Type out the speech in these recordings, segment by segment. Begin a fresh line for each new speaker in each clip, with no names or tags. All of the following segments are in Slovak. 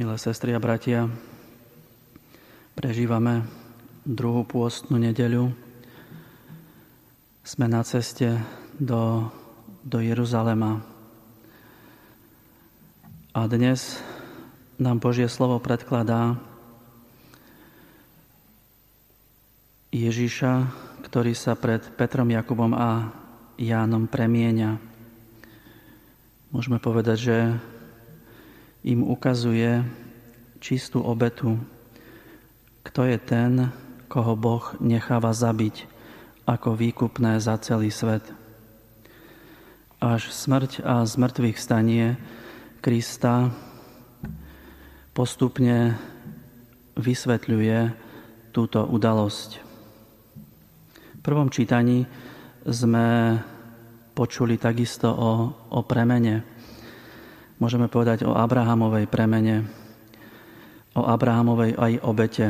Milé sestry a bratia, prežívame druhú pôstnu nedeľu. Sme na ceste do, do Jeruzalema. A dnes nám Božie slovo predkladá Ježíša, ktorý sa pred Petrom, Jakubom a Jánom premieňa. Môžeme povedať, že im ukazuje čistú obetu, kto je ten, koho Boh necháva zabiť ako výkupné za celý svet. Až smrť a zmrtvých stanie Krista postupne vysvetľuje túto udalosť. V prvom čítaní sme počuli takisto o, o premene môžeme povedať o Abrahamovej premene, o Abrahamovej aj obete,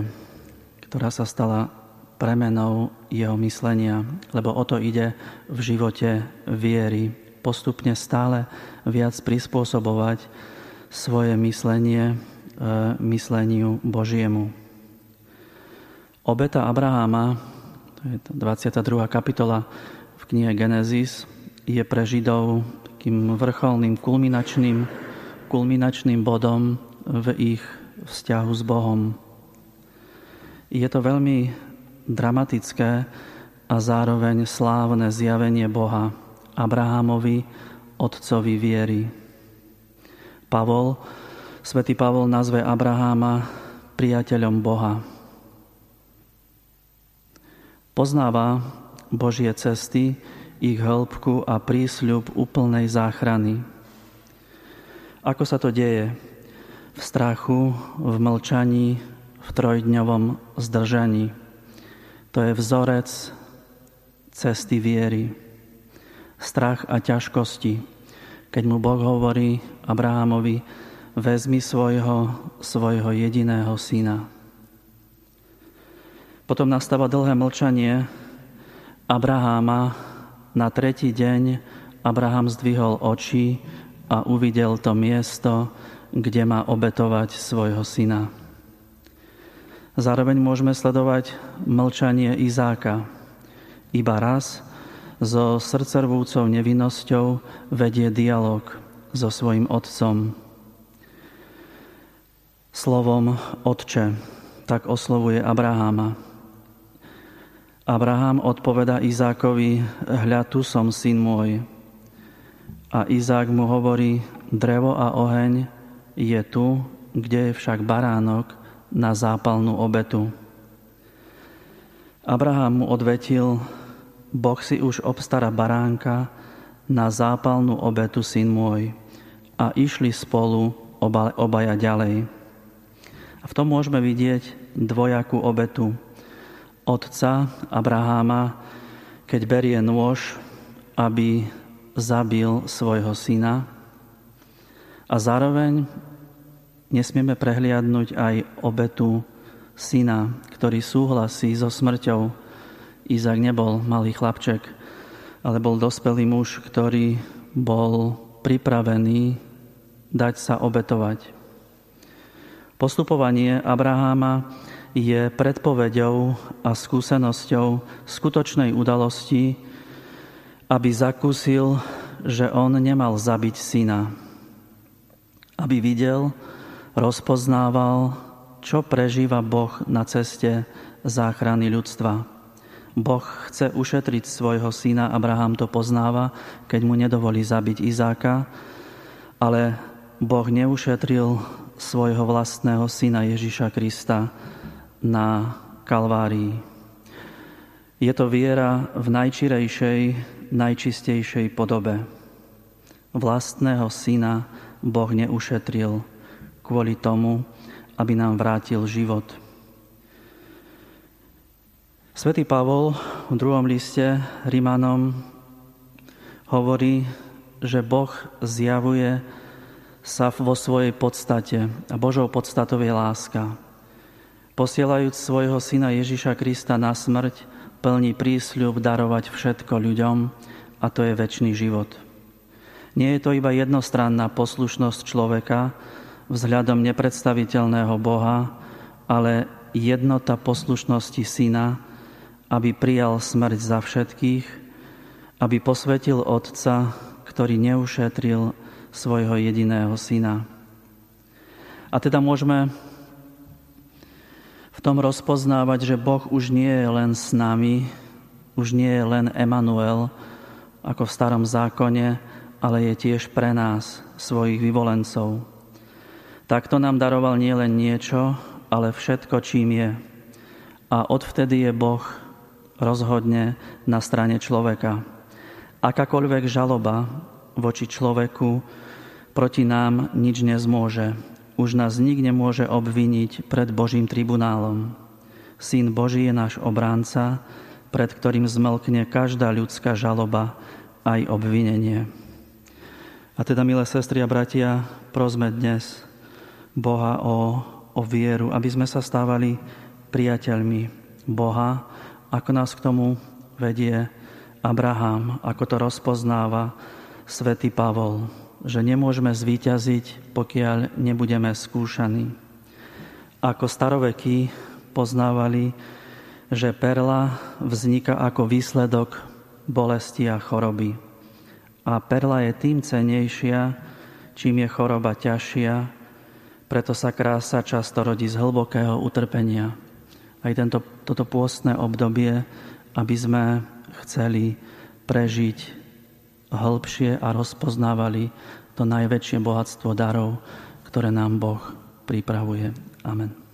ktorá sa stala premenou jeho myslenia, lebo o to ide v živote viery. Postupne stále viac prispôsobovať svoje myslenie e, mysleniu Božiemu. Obeta Abraháma, to je 22. kapitola v knihe Genesis, je pre Židov takým vrcholným, kulminačným, kulminačným bodom v ich vzťahu s Bohom. Je to veľmi dramatické a zároveň slávne zjavenie Boha Abrahamovi, otcovi viery. Pavol, svätý Pavol nazve Abraháma priateľom Boha. Poznáva Božie cesty, ich hĺbku a prísľub úplnej záchrany. Ako sa to deje? V strachu, v mlčaní, v trojdňovom zdržaní. To je vzorec cesty viery. Strach a ťažkosti. Keď mu Boh hovorí Abrahamovi, vezmi svojho, svojho jediného syna. Potom nastáva dlhé mlčanie Abraháma, na tretí deň Abraham zdvihol oči a uvidel to miesto, kde má obetovať svojho syna. Zároveň môžeme sledovať mlčanie Izáka. Iba raz so srdcervúcou nevinnosťou vedie dialog so svojim otcom. Slovom Otče tak oslovuje Abraháma. Abraham odpoveda Izákovi, hľa tu som, syn môj. A Izák mu hovorí, drevo a oheň je tu, kde je však baránok na zápalnú obetu. Abraham mu odvetil, Boh si už obstará baránka na zápalnú obetu, syn môj. A išli spolu obaja ďalej. A v tom môžeme vidieť dvojakú obetu otca Abraháma, keď berie nôž, aby zabil svojho syna. A zároveň nesmieme prehliadnúť aj obetu syna, ktorý súhlasí so smrťou. Izak nebol malý chlapček, ale bol dospelý muž, ktorý bol pripravený dať sa obetovať. Postupovanie Abraháma je predpovedou a skúsenosťou skutočnej udalosti, aby zakúsil, že on nemal zabiť syna. Aby videl, rozpoznával, čo prežíva Boh na ceste záchrany ľudstva. Boh chce ušetriť svojho syna, Abraham to poznáva, keď mu nedovolí zabiť Izáka, ale Boh neušetril svojho vlastného syna Ježiša Krista, na Kalvárii. Je to viera v najčirejšej, najčistejšej podobe. Vlastného syna Boh neušetril kvôli tomu, aby nám vrátil život. Svetý Pavol v druhom liste Rimanom hovorí, že Boh zjavuje sa vo svojej podstate a Božou podstatou je láska posielajúc svojho syna Ježiša Krista na smrť, plní prísľub darovať všetko ľuďom a to je väčší život. Nie je to iba jednostranná poslušnosť človeka vzhľadom nepredstaviteľného Boha, ale jednota poslušnosti Syna, aby prijal smrť za všetkých, aby posvetil Otca, ktorý neušetril svojho jediného Syna. A teda môžeme v tom rozpoznávať, že Boh už nie je len s nami, už nie je len Emanuel, ako v starom zákone, ale je tiež pre nás, svojich vyvolencov. Takto nám daroval nielen niečo, ale všetko, čím je. A odvtedy je Boh rozhodne na strane človeka. Akákoľvek žaloba voči človeku proti nám nič nezmôže. Už nás nik nemôže obviniť pred Božím tribunálom. Syn Boží je náš obránca, pred ktorým zmelkne každá ľudská žaloba aj obvinenie. A teda, milé sestry a bratia, prosme dnes Boha o, o vieru, aby sme sa stávali priateľmi Boha, ako nás k tomu vedie Abraham, ako to rozpoznáva svätý Pavol, že nemôžeme zvíťaziť, pokiaľ nebudeme skúšaní. Ako starovekí poznávali, že perla vzniká ako výsledok bolesti a choroby. A perla je tým cenejšia, čím je choroba ťažšia, preto sa krása často rodí z hlbokého utrpenia. Aj tento, toto pôstne obdobie, aby sme chceli prežiť hĺbšie a rozpoznávali to najväčšie bohatstvo darov, ktoré nám Boh pripravuje. Amen.